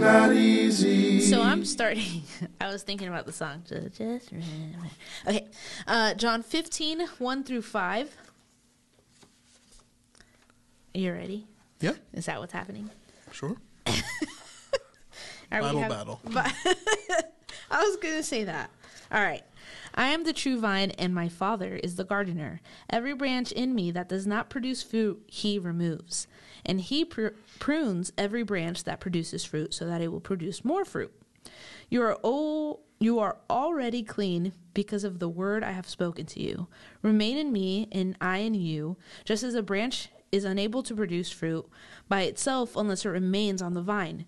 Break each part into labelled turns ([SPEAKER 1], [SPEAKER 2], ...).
[SPEAKER 1] not easy.
[SPEAKER 2] So I'm starting. I was thinking about the song. Just, okay. Uh, John 15, 1 through 5. Are You ready?
[SPEAKER 3] Yeah,
[SPEAKER 2] Is that what's happening?
[SPEAKER 3] sure.
[SPEAKER 2] We have-
[SPEAKER 3] battle.
[SPEAKER 2] I was going to say that. All right. I am the true vine, and my Father is the gardener. Every branch in me that does not produce fruit, he removes. And he pr- prunes every branch that produces fruit so that it will produce more fruit. You are all, you are already clean because of the word I have spoken to you. Remain in me, and I in you, just as a branch is unable to produce fruit by itself unless it remains on the vine.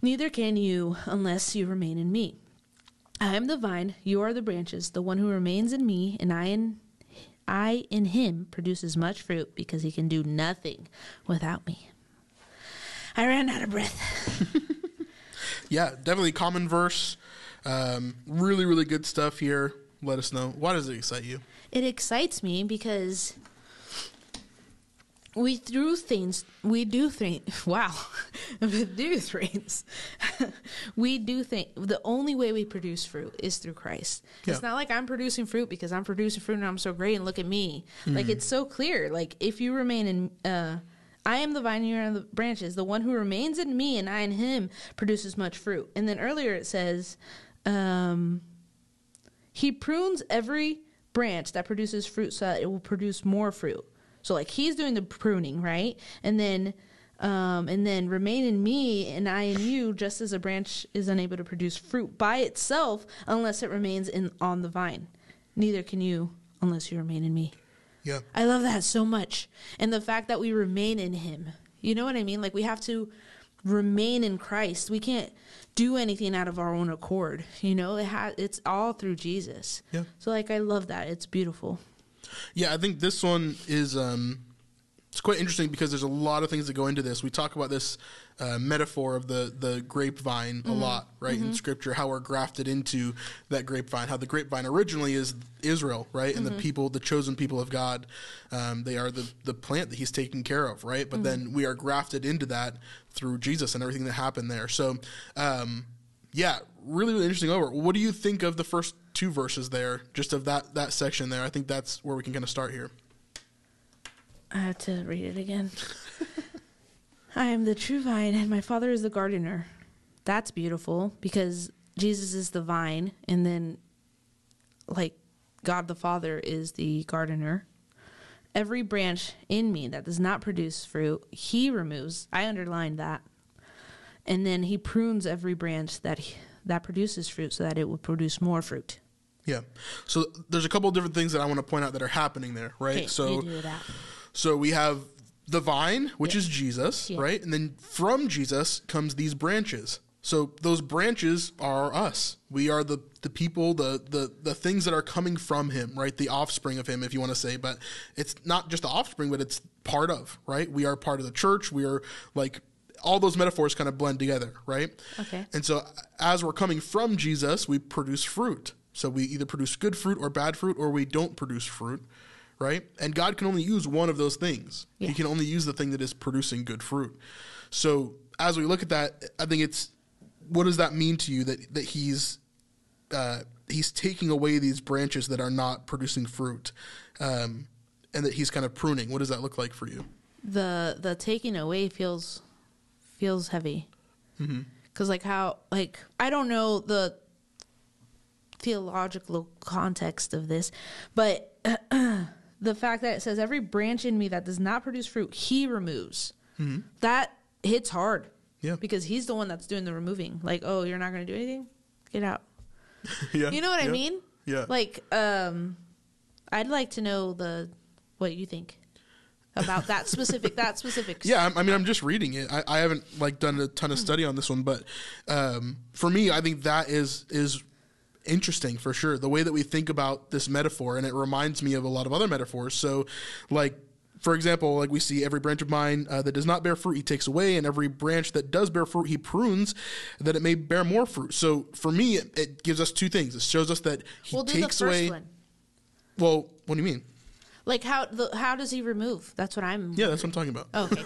[SPEAKER 2] Neither can you unless you remain in me. I am the vine, you are the branches. The one who remains in me and I in I in him produces much fruit because he can do nothing without me. I ran out of breath.
[SPEAKER 3] Yeah, definitely common verse. Um, really, really good stuff here. Let us know. Why does it excite you?
[SPEAKER 2] It excites me because we do things. We do things. Wow, we do things. we do think the only way we produce fruit is through Christ. It's not like I'm producing fruit because I'm producing fruit and I'm so great and look at me. Like it's so clear. Like if you remain in. uh I am the vine, you are the branches. The one who remains in me and I in him produces much fruit. And then earlier it says, um, he prunes every branch that produces fruit so that it will produce more fruit. So like he's doing the pruning, right? And then um and then remain in me and I in you just as a branch is unable to produce fruit by itself unless it remains in on the vine. Neither can you unless you remain in me.
[SPEAKER 3] Yeah,
[SPEAKER 2] I love that so much. And the fact that we remain in him. You know what I mean? Like we have to remain in Christ. We can't do anything out of our own accord. You know, it ha- it's all through Jesus.
[SPEAKER 3] Yeah.
[SPEAKER 2] So like I love that. It's beautiful.
[SPEAKER 3] Yeah. I think this one is um, it's quite interesting because there's a lot of things that go into this. We talk about this uh, metaphor of the the grapevine a lot, right? In Scripture, how we're grafted into that grapevine. How the grapevine originally is Israel, right, and the people, the chosen people of God. Um, they are the the plant that He's taking care of, right? But then we are grafted into that through Jesus and everything that happened there. So. Um, yeah, really, really interesting over. What do you think of the first two verses there, just of that that section there? I think that's where we can kind of start here.
[SPEAKER 2] I have to read it again. I am the true vine and my father is the gardener. That's beautiful because Jesus is the vine and then like God the Father is the gardener. Every branch in me that does not produce fruit, he removes. I underlined that. And then he prunes every branch that he, that produces fruit so that it will produce more fruit.
[SPEAKER 3] Yeah. So there's a couple of different things that I want to point out that are happening there, right?
[SPEAKER 2] Okay,
[SPEAKER 3] so
[SPEAKER 2] you do that.
[SPEAKER 3] so we have the vine, which
[SPEAKER 2] Yeah.
[SPEAKER 3] is Jesus,
[SPEAKER 2] Yeah.
[SPEAKER 3] right? And then from Jesus comes these branches. So those branches are us. We are the the people, the the the things that are coming from him, right? The offspring of him, if you want to say. But it's not just the offspring, but it's part of, right? We are part of the church. We are like all those metaphors kind of blend together, right?
[SPEAKER 2] Okay.
[SPEAKER 3] And so as we're coming from Jesus, we produce fruit. So we either produce good fruit or bad fruit, or we don't produce fruit, right? And God can only use one of those things.
[SPEAKER 2] Yeah.
[SPEAKER 3] He can only use the thing that is producing good fruit. So as we look at that, I think it's what does that mean to you that that he's uh, he's taking away these branches that are not producing fruit, um, and that he's kind of pruning. What does that look like for you?
[SPEAKER 2] the the taking away feels feels heavy. Because like how like i don't know the theological context of this but the fact that it says every branch in me that does not produce fruit he removes. That hits hard.
[SPEAKER 3] Yeah.
[SPEAKER 2] because he's the one that's doing the removing. Like oh you're not going to do anything? Get out.
[SPEAKER 3] Yeah,
[SPEAKER 2] you know what i mean?
[SPEAKER 3] Yeah.
[SPEAKER 2] like um i'd like to know the what you think about that specific that specific
[SPEAKER 3] Yeah, I'm- I mean, I'm just reading it. I, I haven't like done a ton of study on this one, but um, for me, I think that is is interesting for sure. The way that we think about this metaphor, and it reminds me of a lot of other metaphors. So, like for example, like we see every branch of mine uh, that does not bear fruit, he takes away, and every branch that does bear fruit, he prunes, that it may bear more fruit. So for me, it, it gives us two things. It shows us that he
[SPEAKER 2] we'll do the
[SPEAKER 3] takes
[SPEAKER 2] first
[SPEAKER 3] away.
[SPEAKER 2] one
[SPEAKER 3] Well, what do you mean?
[SPEAKER 2] Like how the how does he remove? That's what I'm.
[SPEAKER 3] Yeah, that's what I'm talking about.
[SPEAKER 2] Oh, okay,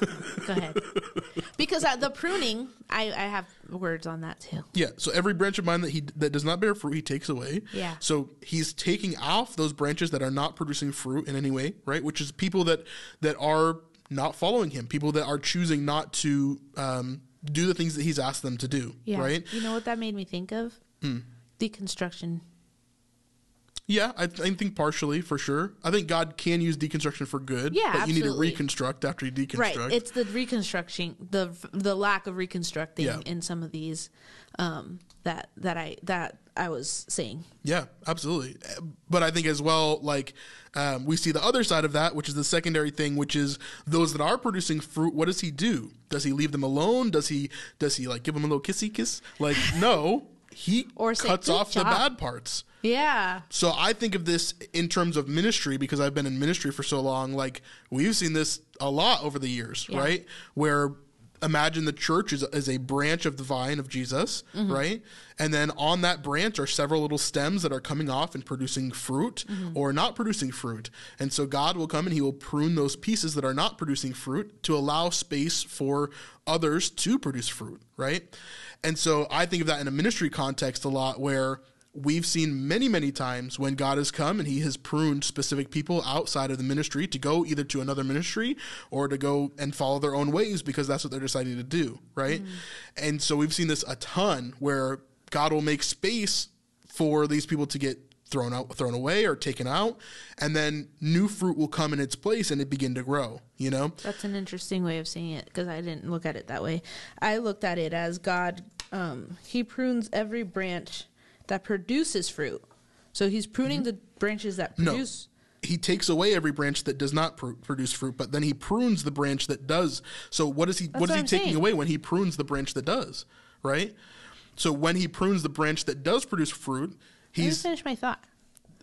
[SPEAKER 2] go ahead. Because uh, the pruning, I I have words on that too.
[SPEAKER 3] Yeah. So every branch of mine that he that does not bear fruit, he takes away.
[SPEAKER 2] Yeah.
[SPEAKER 3] So he's taking off those branches that are not producing fruit in any way, right? Which is people that that are not following him, people that are choosing not to um, do the things that he's asked them to do,
[SPEAKER 2] Yeah.
[SPEAKER 3] right?
[SPEAKER 2] You know what that made me think of? Deconstruction.
[SPEAKER 3] Yeah, I, I think partially for sure. I think God can use deconstruction for good.
[SPEAKER 2] Yeah,
[SPEAKER 3] but you need to reconstruct after you deconstruct.
[SPEAKER 2] Right. It's the reconstruction, the the lack of reconstructing
[SPEAKER 3] Yeah.
[SPEAKER 2] in some of these um, that that I that I was saying.
[SPEAKER 3] Yeah, absolutely. But I think as well, like um, we see the other side of that, which is the secondary thing, which is those that are producing fruit. What does he do? Does he leave them alone? Does he does he like give them a little kissy kiss? Like no, he
[SPEAKER 2] Or
[SPEAKER 3] cuts
[SPEAKER 2] "Good
[SPEAKER 3] off the bad parts.
[SPEAKER 2] Yeah.
[SPEAKER 3] So I think of this in terms of ministry because I've been in ministry for so long. Like we've seen this a lot over the years,
[SPEAKER 2] Yeah.
[SPEAKER 3] right? Where imagine the church is, is a branch of the vine of Jesus,
[SPEAKER 2] Mm-hmm.
[SPEAKER 3] right? And then on that branch are several little stems that are coming off and producing fruit
[SPEAKER 2] Mm-hmm.
[SPEAKER 3] or not producing fruit. And so God will come and he will prune those pieces that are not producing fruit to allow space for others to produce fruit, right? And so I think of that in a ministry context a lot where we've seen many, many times when God has come and He has pruned specific people outside of the ministry to go either to another ministry or to go and follow their own ways because that's what they're deciding to do, right? And so we've seen this a ton where God will make space for these people to get thrown out thrown away or taken out and then new fruit will come in its place and it begin to grow you know
[SPEAKER 2] That's an interesting way of seeing it because I didn't look at it that way. I looked at it as God, um, He prunes every branch that produces fruit. So He's pruning the branches that
[SPEAKER 3] Mm-hmm. no
[SPEAKER 2] produce.
[SPEAKER 3] he takes away every branch that does not pr- produce fruit but then he prunes the branch that does so what is he what is
[SPEAKER 2] what
[SPEAKER 3] he
[SPEAKER 2] I'm
[SPEAKER 3] taking
[SPEAKER 2] saying.
[SPEAKER 3] away when he prunes the branch that does right so when he prunes the branch that does produce fruit he's
[SPEAKER 2] finish my thought.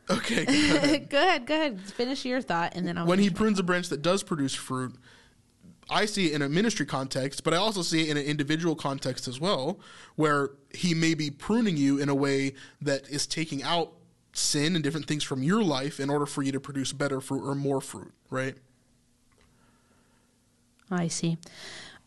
[SPEAKER 3] okay go ahead.
[SPEAKER 2] go ahead, go ahead. Finish your thought, and then I'll.
[SPEAKER 3] when he prunes a branch that does produce fruit I see it in a ministry context, but I also see it in an individual context as well, where he may be pruning you in a way that is taking out sin and different things from your life in order for you to produce better fruit or more fruit, right?
[SPEAKER 2] I see.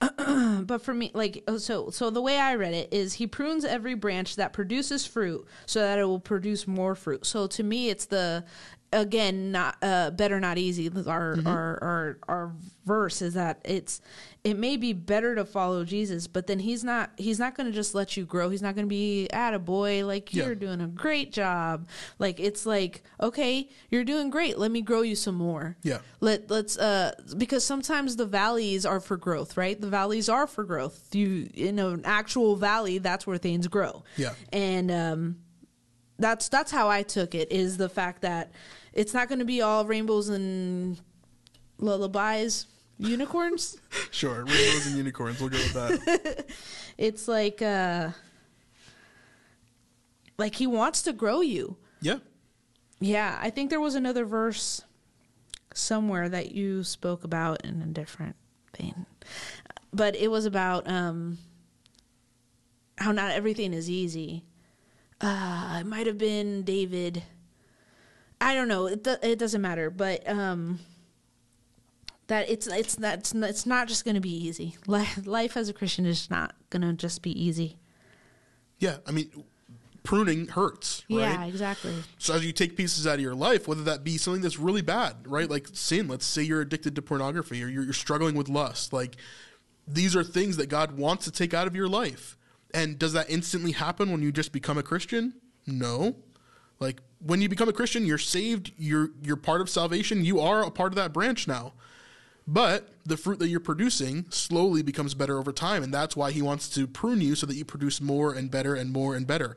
[SPEAKER 2] but for me, like, oh, so so the way I read it is he prunes every branch that produces fruit so that it will produce more fruit. So to me, it's the again not uh, better not easy. Our our our our verse is that it's it may be better to follow Jesus, but then he's not he's not going to just let you grow. He's not going to be at a boy like
[SPEAKER 3] Yeah.
[SPEAKER 2] you're doing a great job. Like it's like okay, you're doing great. Let me grow you some more
[SPEAKER 3] Yeah.
[SPEAKER 2] let let's uh because sometimes the valleys are for growth right the valleys are for growth you in an actual valley that's where things grow
[SPEAKER 3] Yeah.
[SPEAKER 2] and um that's that's how i took it is the fact that it's not going to be all rainbows and lullabies unicorns
[SPEAKER 3] Sure, rainbows and unicorns. We'll go with that.
[SPEAKER 2] it's like uh like he wants to grow you
[SPEAKER 3] yeah,
[SPEAKER 2] Yeah, I think there was another verse somewhere that you spoke about in a different vein. But it was about um how not everything is easy. Uh it might have been David. I don't know. It do- it doesn't matter, but um that it's it's not it's not, just going to be easy. Life, life as a Christian is not going to just be easy.
[SPEAKER 3] yeah. I mean, pruning hurts, right?
[SPEAKER 2] Yeah, exactly.
[SPEAKER 3] So as you take pieces out of your life, whether that be something that's really bad, right? Like sin. Let's say you're addicted to pornography or you're, you're struggling with lust. Like these are things that God wants to take out of your life. And does that instantly happen when you just become a Christian? No. Like when you become a Christian, you're saved. You're you're part of salvation. You are a part of that branch now. But the fruit that you're producing slowly becomes better over time. And that's why he wants to prune you so that you produce more and better and more and better.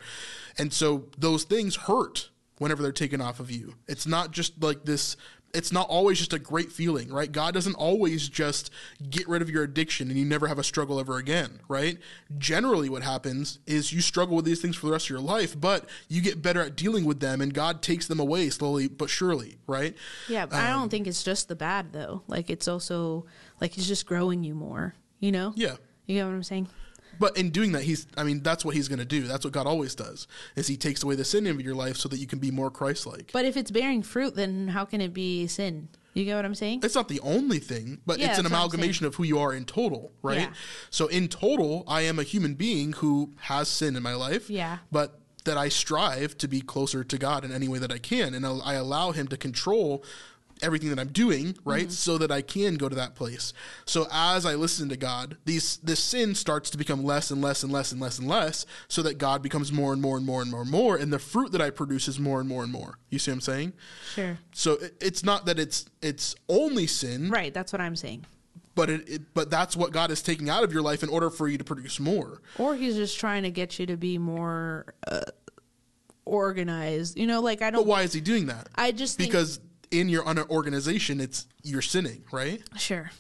[SPEAKER 3] And so those things hurt whenever they're taken off of you. It's not just like this, it's not always just a great feeling, right? God doesn't always just get rid of your addiction and you never have a struggle ever again, right? Generally, what happens is you struggle with these things for the rest of your life, but you get better at dealing with them and God takes them away slowly but surely, right?
[SPEAKER 2] Yeah, but I don't um, think it's just the bad though. Like it's also like it's just growing you more. You know?
[SPEAKER 3] Yeah.
[SPEAKER 2] You get what I'm saying?
[SPEAKER 3] But in doing that, he's, I mean, that's what he's going to do. That's what God always does, is he takes away the sin of your life so that you can be more Christ-like.
[SPEAKER 2] But if it's bearing fruit, then how can it be sin? You get what I'm saying?
[SPEAKER 3] It's not the only thing, but
[SPEAKER 2] Yeah,
[SPEAKER 3] it's an
[SPEAKER 2] that's what I'm
[SPEAKER 3] amalgamation of who you are in total, right?
[SPEAKER 2] Yeah.
[SPEAKER 3] So in total, I am a human being who has sin in my life.
[SPEAKER 2] Yeah.
[SPEAKER 3] But that I strive to be closer to God in any way that I can, and I allow Him to control everything that I'm doing, right?
[SPEAKER 2] Mm-hmm.
[SPEAKER 3] So that I can go to that place. So as I listen to God, these this sin starts to become less and less and less and less and less, so that God becomes more and more and more and more and more, and the fruit that I produce is more and more and more. You see what I'm saying?
[SPEAKER 2] Sure.
[SPEAKER 3] So it, it's not that it's it's only sin,
[SPEAKER 2] Right. That's what I'm saying.
[SPEAKER 3] but it, it but that's what God is taking out of your life in order for you to produce more.
[SPEAKER 2] Or he's just trying to get you to be more uh, organized. You know, like I don't.
[SPEAKER 3] But why is He doing that?
[SPEAKER 2] I just think,
[SPEAKER 3] because in your un- organization, it's you're sinning, right?
[SPEAKER 2] sure.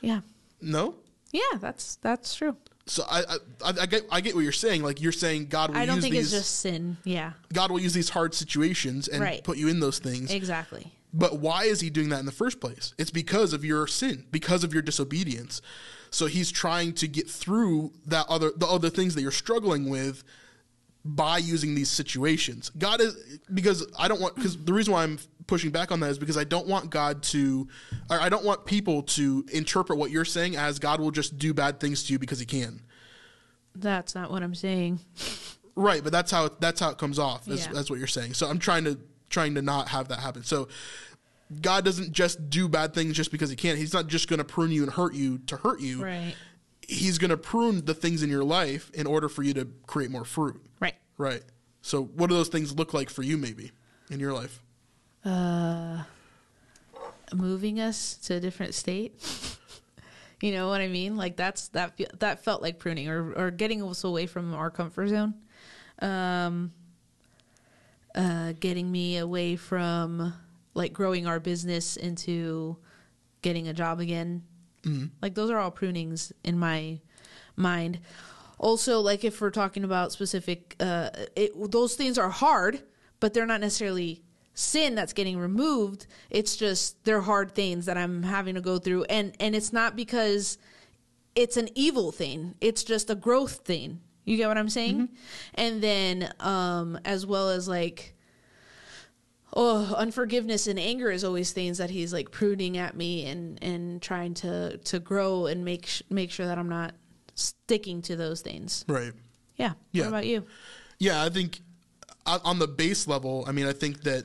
[SPEAKER 2] Yeah.
[SPEAKER 3] No.
[SPEAKER 2] Yeah. That's that's true.
[SPEAKER 3] So I, I I get I get what you're saying. Like you're saying God will
[SPEAKER 2] I don't
[SPEAKER 3] use
[SPEAKER 2] think
[SPEAKER 3] these
[SPEAKER 2] it's just sin. Yeah.
[SPEAKER 3] God will use these hard situations and
[SPEAKER 2] Right.
[SPEAKER 3] put you in those things.
[SPEAKER 2] Exactly.
[SPEAKER 3] But why is he doing that in the first place? It's because of your sin, because of your disobedience. So he's trying to get through that other the other things that you're struggling with by using these situations. God is because I don't want because the reason why I'm pushing back on that is because I don't want God to or I don't want people to interpret what you're saying as God will just do bad things to you because he can.
[SPEAKER 2] That's not what I'm saying.
[SPEAKER 3] Right, but that's how that's how it comes off. Is,
[SPEAKER 2] Yeah.
[SPEAKER 3] That's what you're saying. So I'm trying to trying to not have that happen. So God doesn't just do bad things just because He can. He's not just going to prune you and hurt you to hurt you.
[SPEAKER 2] Right.
[SPEAKER 3] He's going to prune the things in your life in order for you to create more fruit.
[SPEAKER 2] Right.
[SPEAKER 3] Right. So what do those things look like for you, maybe in your life?
[SPEAKER 2] Moving us to a different state. you know what I mean? Like that's that that felt like pruning or or getting us away from our comfort zone. Um uh getting me away from like growing our business into getting a job again. Like those are all prunings in my mind. Also, like if we're talking about specific, uh, it, those things are hard, but they're not necessarily sin that's getting removed. It's just they're hard things that I'm having to go through, and and it's not because it's an evil thing. It's just a growth thing. You get what I'm saying? And then, um, as well as like oh unforgiveness and anger is always things that he's like pruning at me and and trying to to grow and make sh- make sure that i'm not sticking to those things
[SPEAKER 3] Right.
[SPEAKER 2] yeah,
[SPEAKER 3] Yeah.
[SPEAKER 2] what about you
[SPEAKER 3] Yeah, I think on on the base level, I mean, I think that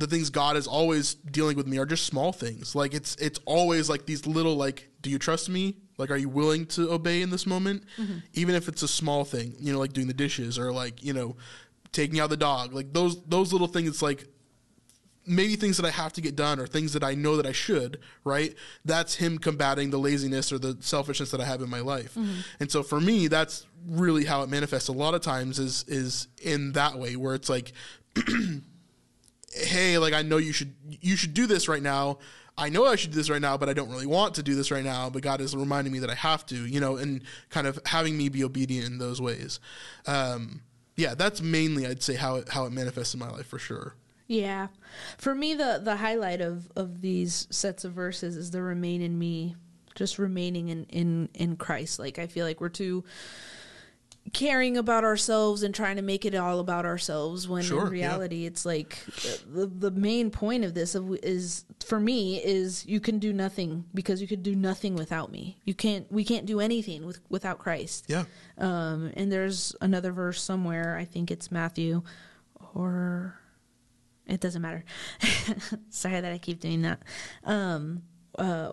[SPEAKER 3] the things God is always dealing with me are just small things. Like it's it's always like these little like, do you trust me? Like, are you willing to obey in this moment? Mm-hmm. Even if it's a small thing, you know, like doing the dishes or like you know, taking out the dog. Like those those little things. It's like maybe things that I have to get done or things that I know that I should, right? That's him combating the laziness or the selfishness that I have in my life. Mm-hmm. And so for me, that's really how it manifests a lot of times is is in that way where it's like hey, like I know you should you should do this right now. I know I should do this right now, but I don't really want to do this right now. But God is reminding me that I have to, you know, and kind of having me be obedient in those ways. Um, yeah, that's mainly I'd say how it how it manifests in my life for sure.
[SPEAKER 2] yeah for me the the highlight of of these sets of verses is the remain in me just remaining in in in christ like i feel like we're too caring about ourselves and trying to make it all about ourselves when
[SPEAKER 3] Sure,
[SPEAKER 2] in
[SPEAKER 3] yeah.
[SPEAKER 2] reality it's like the the main point of this is for me is you can do nothing because you could do nothing without me. You can't we can't do anything with without christ.
[SPEAKER 3] Yeah.
[SPEAKER 2] um and there's another verse somewhere i think it's matthew or it doesn't matter. Sorry that i keep doing that. Um uh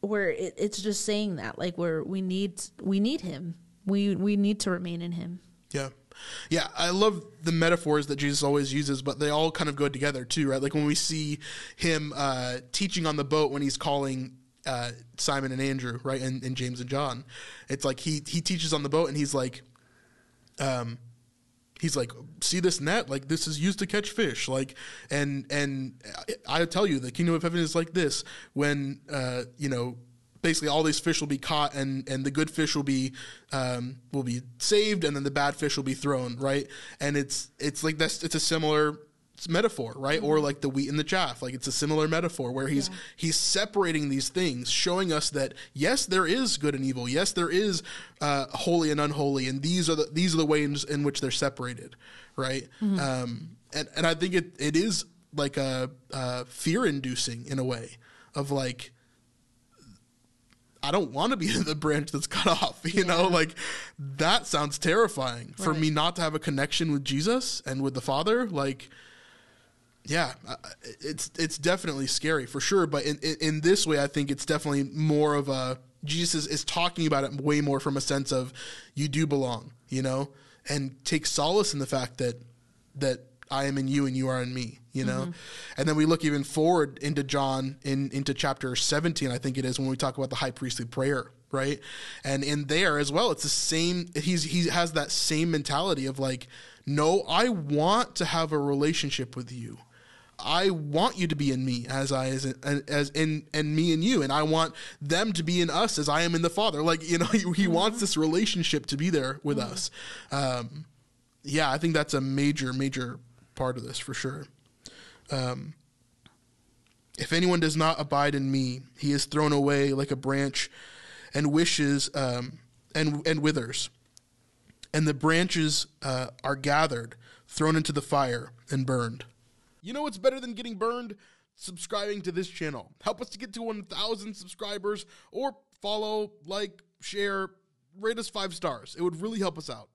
[SPEAKER 2] where it, it's just saying that like where we need we need him we we need to remain in him.
[SPEAKER 3] Yeah. Yeah, I love the metaphors that Jesus always uses, but they all kind of go together too, right? Like when we see him uh, teaching on the boat when he's calling uh, Simon and Andrew, right, and, and James and John, it's like he he teaches on the boat and he's like, um, he's like, see this net, like this is used to catch fish, like, and and I tell you, the kingdom of heaven is like this. When uh, you know basically all these fish will be caught and and the good fish will be um, will be saved and then the bad fish will be thrown right? And it's it's like that's it's a similar metaphor right? Or like the wheat and the chaff like it's a similar metaphor where he's he's separating these things showing us that yes there is good and evil. Yes there is uh, holy and unholy and these are the these are the ways in which they're separated right? Um, and and I think it it is like a, a fear inducing in a way of like I don't want to be the branch that's cut off, you know? Like that sounds terrifying for me not to have a connection with Jesus and with the Father. Like yeah, it's it's definitely scary for sure, but in in, in this way I think it's definitely more of a Jesus is, is talking about it way more from a sense of you do belong, you know? And take solace in the fact that that I am in you and you are in me, you know? Mm-hmm. And then we look even forward into John in into chapter 17, I think it is when we talk about the high priestly prayer, right? And in there as well, it's the same he's he has that same mentality of like, no, I want to have a relationship with you. I want you to be in me as I as as in and me and you, and I want them to be in us as I am in the Father. Like you know, he, he mm-hmm. wants this relationship to be there with mm-hmm. us. Um, yeah, I think that's a major major part of this for sure. Um, if anyone does not abide in me, he is thrown away like a branch, and wishes um, and and withers, and the branches uh, are gathered, thrown into the fire, and burned. You know what's better than getting burned? Subscribing to this channel. Help us to get to 1,000 subscribers, or follow, like, share, rate us five stars. It would really help us out.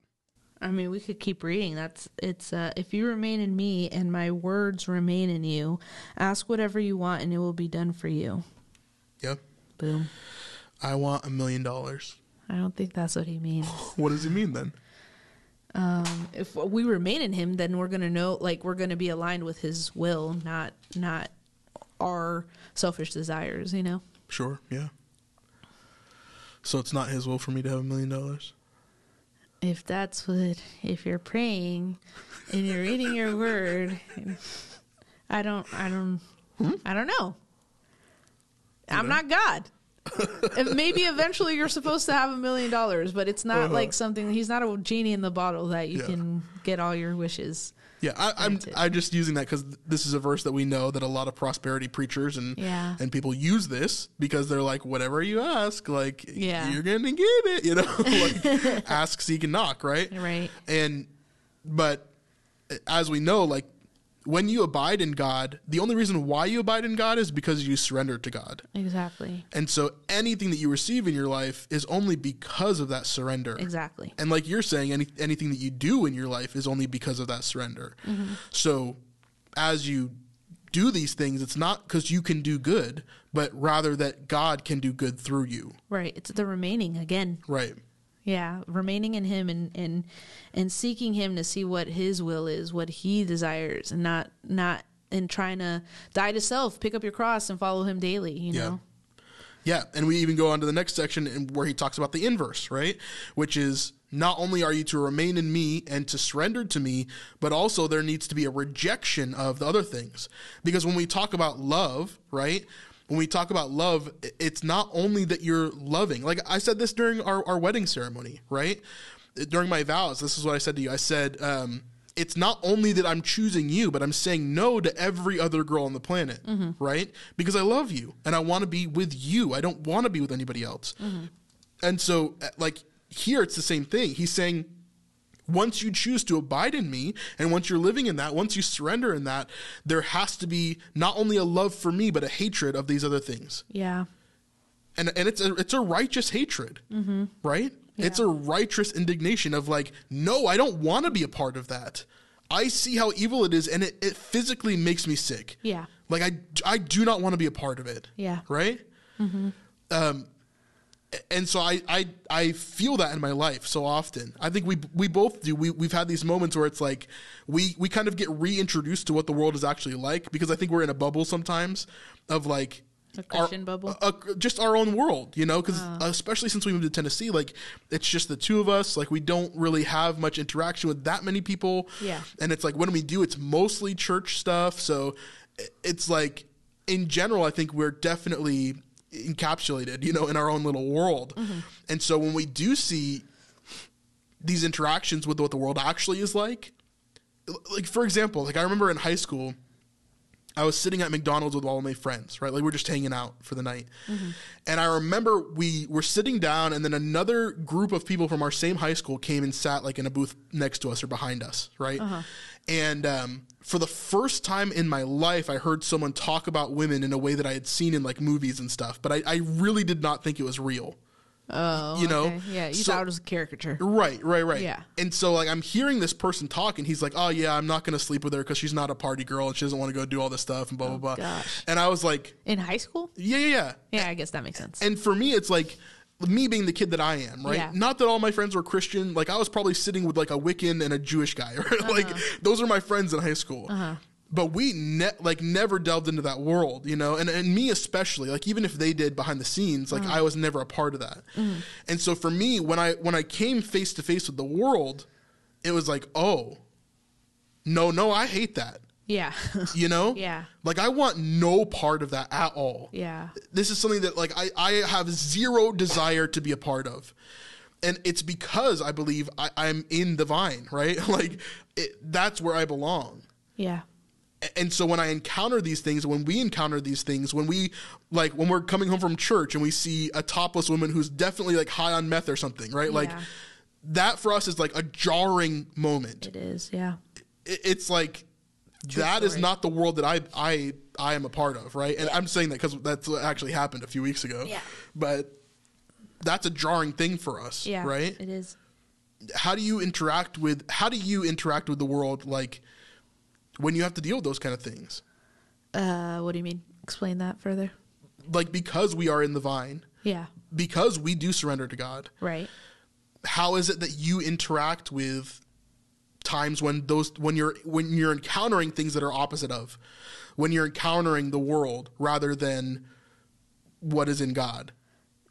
[SPEAKER 2] I mean, we could keep reading. That's it's uh if you remain in me and my words remain in you, ask whatever you want and it will be done for you.
[SPEAKER 3] Yeah.
[SPEAKER 2] Boom.
[SPEAKER 3] I want a million dollars.
[SPEAKER 2] I don't think that's what he means.
[SPEAKER 3] What does he mean then?
[SPEAKER 2] Um if we remain in him, then we're going to know like we're going to be aligned with his will, not not our selfish desires, you know.
[SPEAKER 3] Sure, yeah. So it's not his will for me to have a million dollars?
[SPEAKER 2] If that's what if you're praying and you're reading your word, I don't I don't hmm? I don't know. I'm not God. If maybe eventually you're supposed to have a million dollars, but it's not
[SPEAKER 3] Uh-huh.
[SPEAKER 2] like something. He's not a genie in the bottle that you
[SPEAKER 3] Yeah.
[SPEAKER 2] can get all your wishes.
[SPEAKER 3] Yeah, I, I'm I'm just using that because this is a verse that we know that a lot of prosperity preachers and
[SPEAKER 2] Yeah.
[SPEAKER 3] and people use this because they're like, whatever you ask, like
[SPEAKER 2] Yeah.
[SPEAKER 3] you're gonna get it, you know, like ask, seek, and knock, right?
[SPEAKER 2] Right.
[SPEAKER 3] And but as we know, like when you abide in God, the only reason why you abide in God is because you surrender to God.
[SPEAKER 2] Exactly.
[SPEAKER 3] And so anything that you receive in your life is only because of that surrender.
[SPEAKER 2] Exactly.
[SPEAKER 3] And like you're saying, any, anything that you do in your life is only because of that surrender. Mm-hmm. So as you do these things, it's not because you can do good, but rather that God can do good through you.
[SPEAKER 2] Right. It's the remaining again.
[SPEAKER 3] Right.
[SPEAKER 2] Yeah, remaining in him and and and seeking him to see what his will is, what he desires, and not not and trying to die to self, pick up your cross and follow him daily, you
[SPEAKER 3] Yeah.
[SPEAKER 2] know.
[SPEAKER 3] Yeah, and we even go on to the next section in- where he talks about the inverse, right? Which is not only are you to remain in me and to surrender to me, but also there needs to be a rejection of the other things. Because when we talk about love, right? When we talk about love, it's not only that you're loving. Like I said this during our, our wedding ceremony, right? During my vows, this is what I said to you. I said, um, it's not only that I'm choosing you, but I'm saying no to every other girl on the planet, right? Because I love you and I want to be with you. I don't want to be with anybody else. And so, uh, like, here it's the same thing. He's saying, once you choose to abide in me, and once you're living in that, once you surrender in that, there has to be not only a love for me, but a hatred of these other things.
[SPEAKER 2] Yeah.
[SPEAKER 3] And, and it's a, it's a righteous hatred, right? It's a righteous indignation of like, no, I don't want to be a part of that. I see how evil it is, and it, it physically makes me sick.
[SPEAKER 2] Yeah.
[SPEAKER 3] Like I, I do not want to be a part of it.
[SPEAKER 2] Yeah.
[SPEAKER 3] Right. Um, and so I, I, I feel that in my life so often. I think we, we both do. We, we've had these moments where it's like we, we kind of get reintroduced to what the world is actually like because I think we're in a bubble sometimes of like
[SPEAKER 2] A Christian bubble?
[SPEAKER 3] uh, just our own world, you know, because especially since we moved to Tennessee, like it's just the two of us. Like we don't really have much interaction with that many people.
[SPEAKER 2] Yeah.
[SPEAKER 3] And it's like when we do, it's mostly church stuff. So it's like in general, I think we're definitely encapsulated, you know, in our own little world. Mm-hmm. And so when we do see these interactions with what the world actually is like, like for example, like I remember in high school, I was sitting at McDonald's with all of my friends, right? Like we're just hanging out for the night. Mm-hmm. And I remember we were sitting down and then another group of people from our same high school came and sat like in a booth next to us or behind us, right? Uh-huh. And um, for the first time in my life, I heard someone talk about women in a way that I had seen in like movies and stuff, but I, I really did not think it was real.
[SPEAKER 2] Oh,
[SPEAKER 3] You know,
[SPEAKER 2] okay. yeah, you
[SPEAKER 3] so-
[SPEAKER 2] thought it was a caricature.
[SPEAKER 3] Right, right, right.
[SPEAKER 2] Yeah.
[SPEAKER 3] And so like I'm hearing this person talk, and he's like, "Oh yeah, I'm not gonna sleep with her because she's not a party girl and she doesn't want to go do all this stuff and blah blah blah."
[SPEAKER 2] gosh.
[SPEAKER 3] And I was like,
[SPEAKER 2] In high school?
[SPEAKER 3] "Yeah, yeah, yeah."
[SPEAKER 2] Yeah, I guess that makes sense.
[SPEAKER 3] And for me, it's like me being the kid that I am, right?
[SPEAKER 2] Yeah.
[SPEAKER 3] Not that all my friends were Christian. Like I was probably sitting with like a Wiccan and a Jewish guy, right? Like
[SPEAKER 2] Uh-huh.
[SPEAKER 3] those are my friends in high school. But we ne- like never delved into that world, you know, and and me especially, like even if they did behind the scenes, like
[SPEAKER 2] Uh-huh.
[SPEAKER 3] I was never a part of that.
[SPEAKER 2] Mm-hmm.
[SPEAKER 3] And so for me, when I when I came face to face with the world, it was like, oh, no, no, I hate that,
[SPEAKER 2] yeah.
[SPEAKER 3] you know,
[SPEAKER 2] Yeah.
[SPEAKER 3] like I want no part of that at all
[SPEAKER 2] yeah.
[SPEAKER 3] this is something that like I, I have zero desire to be a part of and it's because i believe I, i'm in the vine right like it, that's where i belong
[SPEAKER 2] Yeah.
[SPEAKER 3] And so when i encounter these things when we encounter these things when we like when we're coming home from church and we see a topless woman who's definitely like high on meth or something right like
[SPEAKER 2] Yeah.
[SPEAKER 3] that for us is like a jarring moment
[SPEAKER 2] It is. Yeah.
[SPEAKER 3] it- it's like that is
[SPEAKER 2] story.
[SPEAKER 3] not the world that I I I am a part of, right? And I'm saying that because that's what actually happened a few weeks ago.
[SPEAKER 2] Yeah.
[SPEAKER 3] But that's a jarring thing for us,
[SPEAKER 2] Yeah.
[SPEAKER 3] right?
[SPEAKER 2] It is.
[SPEAKER 3] How do you interact with how do you interact with the world like when you have to deal with those kind of things?
[SPEAKER 2] Uh, what do you mean? Explain that further.
[SPEAKER 3] Like because we are in the vine,
[SPEAKER 2] Yeah.
[SPEAKER 3] because we do surrender to God.
[SPEAKER 2] Right.
[SPEAKER 3] How is it that you interact with times when those when you're when you're encountering things that are opposite of when you're encountering the world rather than what is in God.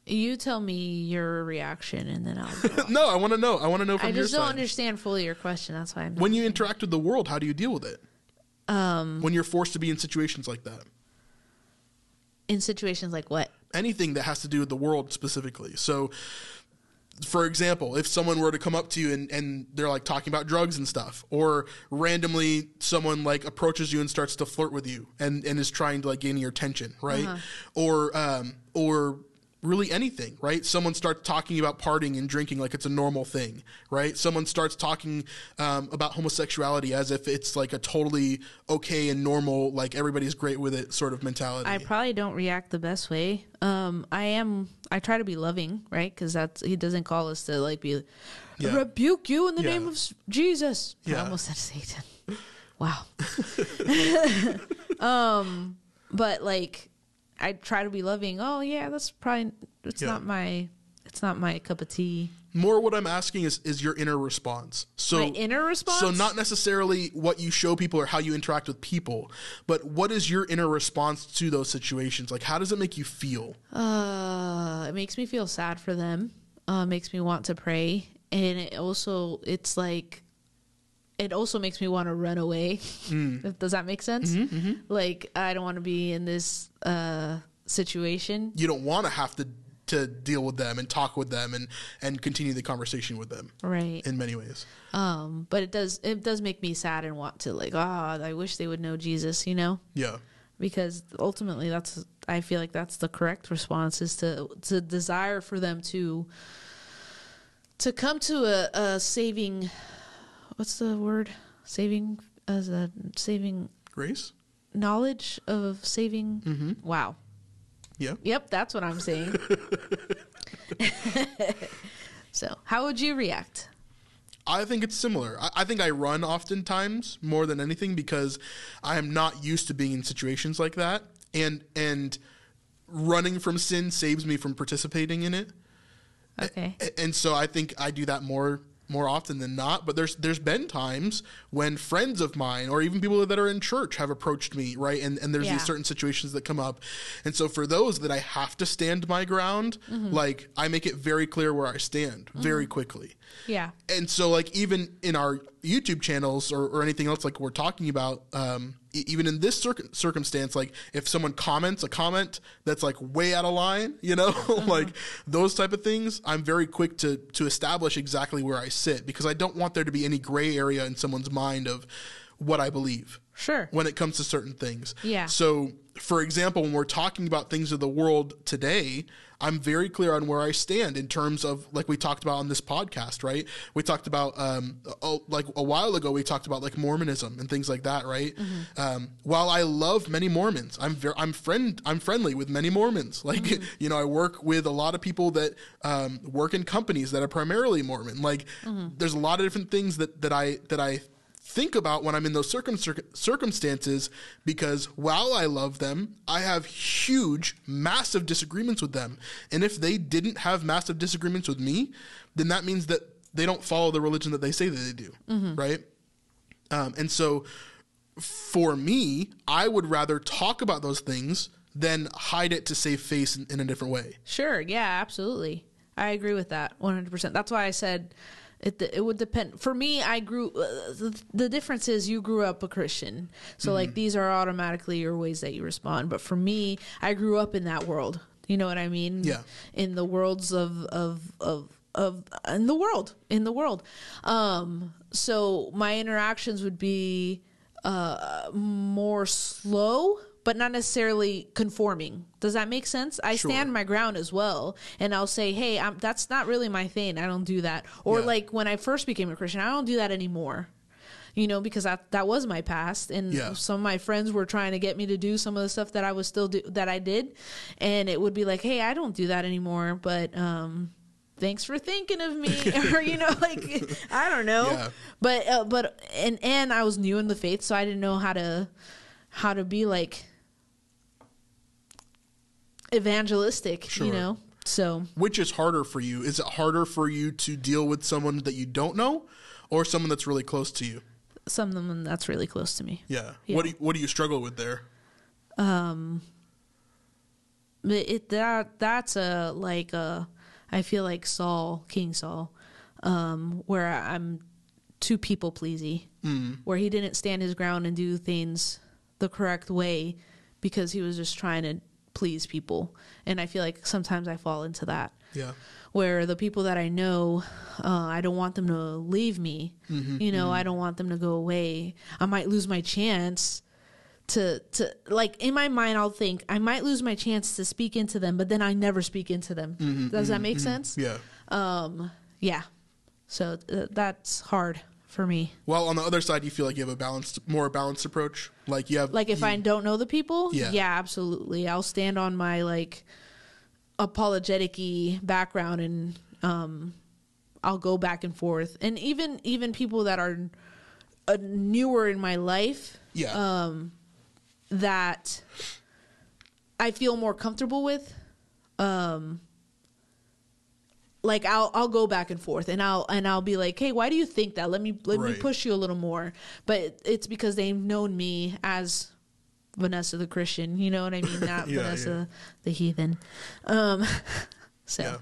[SPEAKER 2] You tell me your reaction, and then I'll.
[SPEAKER 3] No, I want to know. I want to know from
[SPEAKER 2] I just don't
[SPEAKER 3] side.
[SPEAKER 2] understand fully your question. That's why I'm.
[SPEAKER 3] When you interact with the world, how do you deal with it? Um, when you're forced to be in situations like that,
[SPEAKER 2] in situations like what?
[SPEAKER 3] anything that has to do with the world specifically. So, for example, if someone were to come up to you and, and they're like talking about drugs and stuff, or randomly someone like approaches you and starts to flirt with you and, and is trying to like gain your attention, right? Or um, or really anything, right? Someone starts talking about partying and drinking like it's a normal thing, right? Someone starts talking um, about homosexuality as if it's like a totally okay and normal, like everybody's great with it sort of mentality.
[SPEAKER 2] I probably don't react the best way. Um, I am. I try to be loving, right? Because that's he doesn't call us to like be.
[SPEAKER 3] Yeah.
[SPEAKER 2] Rebuke you in the
[SPEAKER 3] Yeah.
[SPEAKER 2] name of Jesus. I almost said Satan. Wow. um, but like, I try to be loving. Oh yeah, that's probably it's
[SPEAKER 3] Yeah.
[SPEAKER 2] not my it's not my cup of tea.
[SPEAKER 3] More what I'm asking is is your inner response. So
[SPEAKER 2] My inner response?
[SPEAKER 3] So not necessarily what you show people or how you interact with people, but what is your inner response to those situations? Like how does it make you feel?
[SPEAKER 2] Uh, it makes me feel sad for them. Uh, makes me want to pray, and it also it's like, it also makes me want to run away. If- Does that make sense? Like I don't want to be in this uh situation.
[SPEAKER 3] You don't want to have to to deal with them and talk with them and and continue the conversation with them
[SPEAKER 2] Right.
[SPEAKER 3] in many ways.
[SPEAKER 2] Um, but it does it does make me sad and want to like, ah, I wish they would know Jesus, you know?
[SPEAKER 3] Yeah.
[SPEAKER 2] Because ultimately that's I feel like that's the correct response is to to desire for them to to come to a, a saving what's the word? Saving as a saving
[SPEAKER 3] Grace?
[SPEAKER 2] knowledge of saving wow.
[SPEAKER 3] Yeah.
[SPEAKER 2] Yep, that's what I'm saying. so, how would you react?
[SPEAKER 3] I think it's similar. I, I think I run oftentimes more than anything because I am not used to being in situations like that, and and running from sin saves me from participating in it.
[SPEAKER 2] Okay.
[SPEAKER 3] A- and so I think I do that more more often than not. But there's there's been times when friends of mine or even people that are in church have approached me, right? And and there's
[SPEAKER 2] Yeah.
[SPEAKER 3] these certain situations that come up, and so for those that I have to stand my ground,
[SPEAKER 2] Mm-hmm.
[SPEAKER 3] like I make it very clear where I stand very quickly
[SPEAKER 2] Yeah.
[SPEAKER 3] and so like even in our youtube channels or, or anything else like we're talking about um, even in this circ- circumstance like if someone comments a comment that's like way out of line you know mm-hmm. like those type of things i'm very quick to to establish exactly where i sit because i don't want there to be any gray area in someone's mind of what I believe
[SPEAKER 2] Sure.
[SPEAKER 3] when it comes to certain things.
[SPEAKER 2] Yeah.
[SPEAKER 3] So, for example, when we're talking about things of the world today, I'm very clear on where I stand in terms of like we talked about on this podcast, right? We talked about um, oh, like a while ago, we talked about like Mormonism and things like that, right? Um, while I love many Mormons, I'm very I'm friend I'm friendly with many Mormons. Like you know, I work with a lot of people that um, work in companies that are primarily Mormon. Like there's a lot of different things that that I that I think about when I'm in those circum- circumstances because while I love them, I have huge, massive disagreements with them. And if they didn't have massive disagreements with me, then that means that they don't follow the religion that they say that they do, right? Um, and so for me, I would rather talk about those things than hide it to save face in, in a different way.
[SPEAKER 2] Sure. Yeah, absolutely. I agree with that 100%. That's why I said it it would depend. For me, I grew uh, the, the difference is you grew up a Christian. So
[SPEAKER 3] Mm-hmm.
[SPEAKER 2] like these are automatically your ways that you respond, but for me, I grew up in that world. You know what I mean?
[SPEAKER 3] Yeah.
[SPEAKER 2] In the worlds of of of of in the world, in the world. Um so my interactions would be uh more slow but not necessarily conforming. Does that make sense? I
[SPEAKER 3] Sure.
[SPEAKER 2] stand my ground as well, and I'll say, "Hey, I'm, that's not really my thing. I don't do that." Or
[SPEAKER 3] Yeah.
[SPEAKER 2] like when I first became a Christian, I don't do that anymore. You know, because that that was my past, and
[SPEAKER 3] Yeah.
[SPEAKER 2] some of my friends were trying to get me to do some of the stuff that I was still do that I did, and it would be like, "Hey, I don't do that anymore," but um, thanks for thinking of me, or you know, like I don't know,
[SPEAKER 3] Yeah.
[SPEAKER 2] but uh, but and and I was new in the faith, so I didn't know how to how to be like evangelistic,
[SPEAKER 3] Sure.
[SPEAKER 2] you know. So
[SPEAKER 3] Which is harder for you? Is it harder for you to deal with someone that you don't know or someone that's really close to you?
[SPEAKER 2] some of them that's really close to me.
[SPEAKER 3] Yeah.
[SPEAKER 2] Yeah.
[SPEAKER 3] What do you, what do you struggle with there?
[SPEAKER 2] But it that that's a like a I feel like Saul, King Saul, um, where I'm too people pleasy,
[SPEAKER 3] Mm.
[SPEAKER 2] where he didn't stand his ground and do things the correct way because he was just trying to please people, and I feel like sometimes I fall into that.
[SPEAKER 3] Yeah.
[SPEAKER 2] where the people that I know, uh, I don't want them to leave me.
[SPEAKER 3] Mm-hmm,
[SPEAKER 2] you know, I don't want them to go away. I might lose my chance to to like in my mind. I'll think I might lose my chance to speak into them, but then I never speak into them.
[SPEAKER 3] Mm-hmm,
[SPEAKER 2] Does that make sense?
[SPEAKER 3] Yeah.
[SPEAKER 2] Yeah. So uh, that's hard for me.
[SPEAKER 3] Well, on the other side, you feel like you have a balanced, more balanced approach. Like you have,
[SPEAKER 2] Like if
[SPEAKER 3] you-
[SPEAKER 2] I don't know the people,
[SPEAKER 3] Yeah.
[SPEAKER 2] yeah, absolutely. I'll stand on my like apologetic background and um I'll go back and forth. And even even people that are uh, newer in my life
[SPEAKER 3] yeah,
[SPEAKER 2] um, that I feel more comfortable with um like I'll I'll go back and forth and I'll and I'll be like, "Hey, why do you think that? Let me let me push you a little more." But it's because they've known me as Vanessa the Christian, you know what I mean? Not
[SPEAKER 3] Yeah,
[SPEAKER 2] Vanessa the heathen. Um so
[SPEAKER 3] yeah,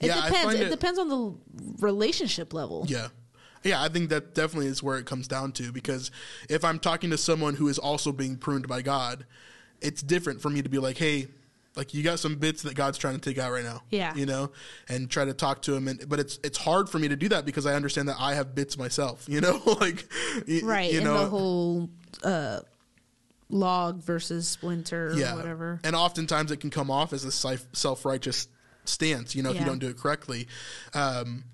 [SPEAKER 2] it
[SPEAKER 3] Yeah,
[SPEAKER 2] depends. It,
[SPEAKER 3] it-
[SPEAKER 2] depends on the relationship level.
[SPEAKER 3] yeah, yeah. I think that definitely is where it comes down to because if I'm talking to someone who is also being pruned by God, it's different for me to be like, hey. Like you got some bits that God's trying to take out right now,
[SPEAKER 2] Yeah.
[SPEAKER 3] You know, and try to talk to him, and but it's it's hard for me to do that because I understand that I have bits myself, you know, like
[SPEAKER 2] Right.
[SPEAKER 3] you
[SPEAKER 2] and
[SPEAKER 3] know,
[SPEAKER 2] the whole uh log versus splinter or whatever.
[SPEAKER 3] And oftentimes it can come off as a self righteous stance, you know, if you don't do it correctly. Um,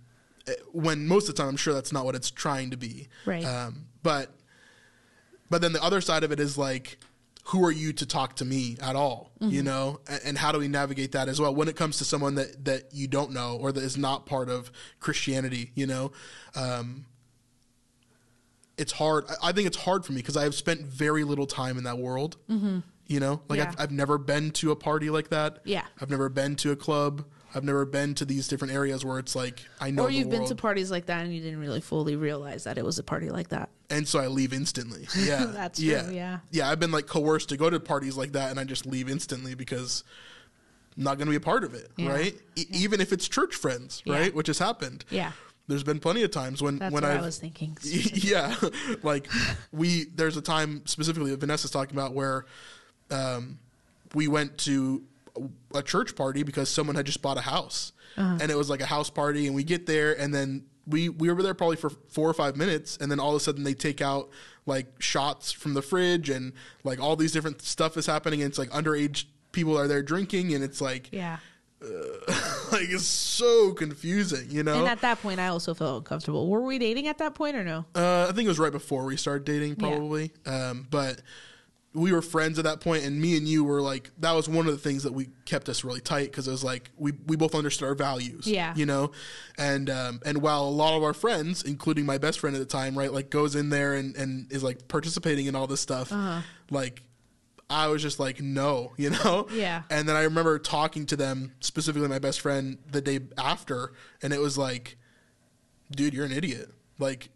[SPEAKER 3] eh, when most of the time, I'm sure that's not what it's trying to be.
[SPEAKER 2] Right.
[SPEAKER 3] Um, but, but then the other side of it is like, who are you to talk to me at all? You
[SPEAKER 2] Mm-hmm.
[SPEAKER 3] know, and, and how do we navigate that as well when it comes to someone that that you don't know or that is not part of Christianity? You know, um, it's hard. I- I think it's hard for me because I have spent very little time in that world. Mm-hmm. You know, like
[SPEAKER 2] Yeah.
[SPEAKER 3] I've, I've never been to a party like that.
[SPEAKER 2] Yeah.
[SPEAKER 3] I've never been to a club. I've never been to these different areas where it's like I know
[SPEAKER 2] or you've been to parties like that and you didn't really fully realize that it was a party like that.
[SPEAKER 3] And so I leave instantly. Yeah,
[SPEAKER 2] That's true, yeah.
[SPEAKER 3] yeah. I've been like coerced to go to parties like that, and I just leave instantly because I'm not going to be a part of it,
[SPEAKER 2] Yeah.
[SPEAKER 3] right? E- even if it's church friends,
[SPEAKER 2] Yeah.
[SPEAKER 3] right? Which has happened.
[SPEAKER 2] Yeah.
[SPEAKER 3] There's been plenty of times when
[SPEAKER 2] That's
[SPEAKER 3] when
[SPEAKER 2] I was thinking.
[SPEAKER 3] yeah like we there's a time specifically that vanessa's talking about where um, we went to a church party because someone had just bought a house
[SPEAKER 2] Uh-huh.
[SPEAKER 3] and it was like a house party and we get there and then we we were there probably for four or five minutes, and then all of a sudden they take out like shots from the fridge, and like all these different stuff is happening, and it's like underage people are there drinking, and it's like
[SPEAKER 2] Yeah.
[SPEAKER 3] like it's so confusing, you know.
[SPEAKER 2] And at that point, I also felt uncomfortable. Were we dating at that point or no?
[SPEAKER 3] Uh, I think it was right before we started dating, probably. Um, but we were friends at that point, and me and you were like that was one of the things that we kept us really tight because it was like we we both understood our values.
[SPEAKER 2] Yeah.
[SPEAKER 3] you know, and um, and while a lot of our friends, including my best friend at the time, right, like goes in there and and is like participating in all this stuff,
[SPEAKER 2] Uh-huh.
[SPEAKER 3] like. I was just like, no, you know?
[SPEAKER 2] Yeah.
[SPEAKER 3] And then I remember talking to them, specifically my best friend, the day after, and it was like, dude, you're an idiot. Like,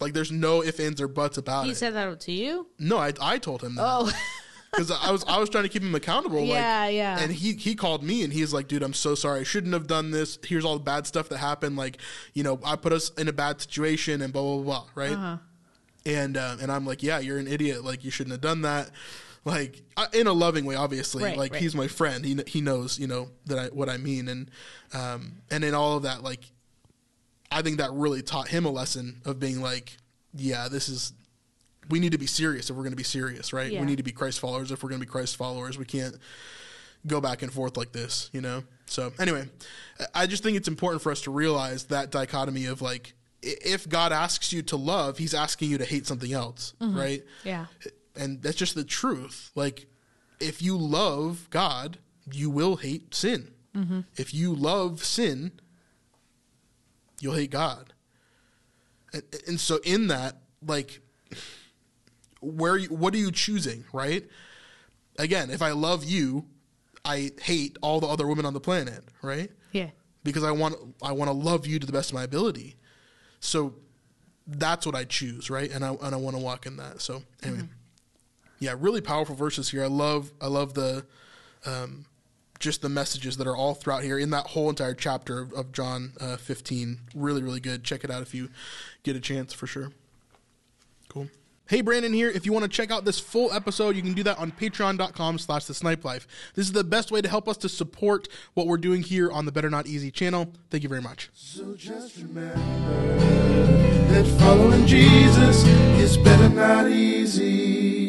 [SPEAKER 3] like there's no ifs, ands, or buts about
[SPEAKER 2] He
[SPEAKER 3] it.
[SPEAKER 2] He said that to you?
[SPEAKER 3] no, I, I told him that
[SPEAKER 2] Oh,
[SPEAKER 3] because I was I was trying to keep him accountable.
[SPEAKER 2] Yeah,
[SPEAKER 3] like,
[SPEAKER 2] yeah.
[SPEAKER 3] And he he called me and he's like, dude, I'm so sorry. I shouldn't have done this. Here's all the bad stuff that happened. Like, you know, I put us in a bad situation and blah blah blah. Right.
[SPEAKER 2] Uh-huh.
[SPEAKER 3] And uh, and I'm like, yeah, you're an idiot. Like, you shouldn't have done that. Like I- in a loving way, obviously.
[SPEAKER 2] Right,
[SPEAKER 3] like
[SPEAKER 2] right.
[SPEAKER 3] he's my friend. He he knows you know that I what I mean. And um and in all of that, like I think that really taught him a lesson of being like, yeah, this is we need to be serious if we're going to be serious, right?
[SPEAKER 2] Yeah.
[SPEAKER 3] We need to be Christ followers if we're going to be Christ followers. We can't go back and forth like this, you know? So, anyway, I just think it's important for us to realize that dichotomy of like, if God asks you to love, he's asking you to hate something else, mm-hmm. right?
[SPEAKER 2] yeah.
[SPEAKER 3] And that's just the truth. Like, if you love God, you will hate sin. Mm-hmm. If you love sin, you'll hate God. And, and so, in that, like, where you, what are you choosing, right? Again, if I love you, I hate all the other women on the planet, right?
[SPEAKER 2] Yeah.
[SPEAKER 3] Because I want I want to love you to the best of my ability. So that's what I choose, right? And I and I want to walk in that. So anyway, yeah, really powerful verses here. I love I love the um, just the messages that are all throughout here in that whole entire chapter of, of John uh, 15. Really, really good. Check it out if you get a chance for sure. Cool. Hey, Brandon here. If you want to check out this full episode, you can do that on patreon.com slash the snipe life. This is the best way to help us to support what we're doing here on the Better Not Easy channel. Thank you very much.
[SPEAKER 1] So just remember that following Jesus is better not easy.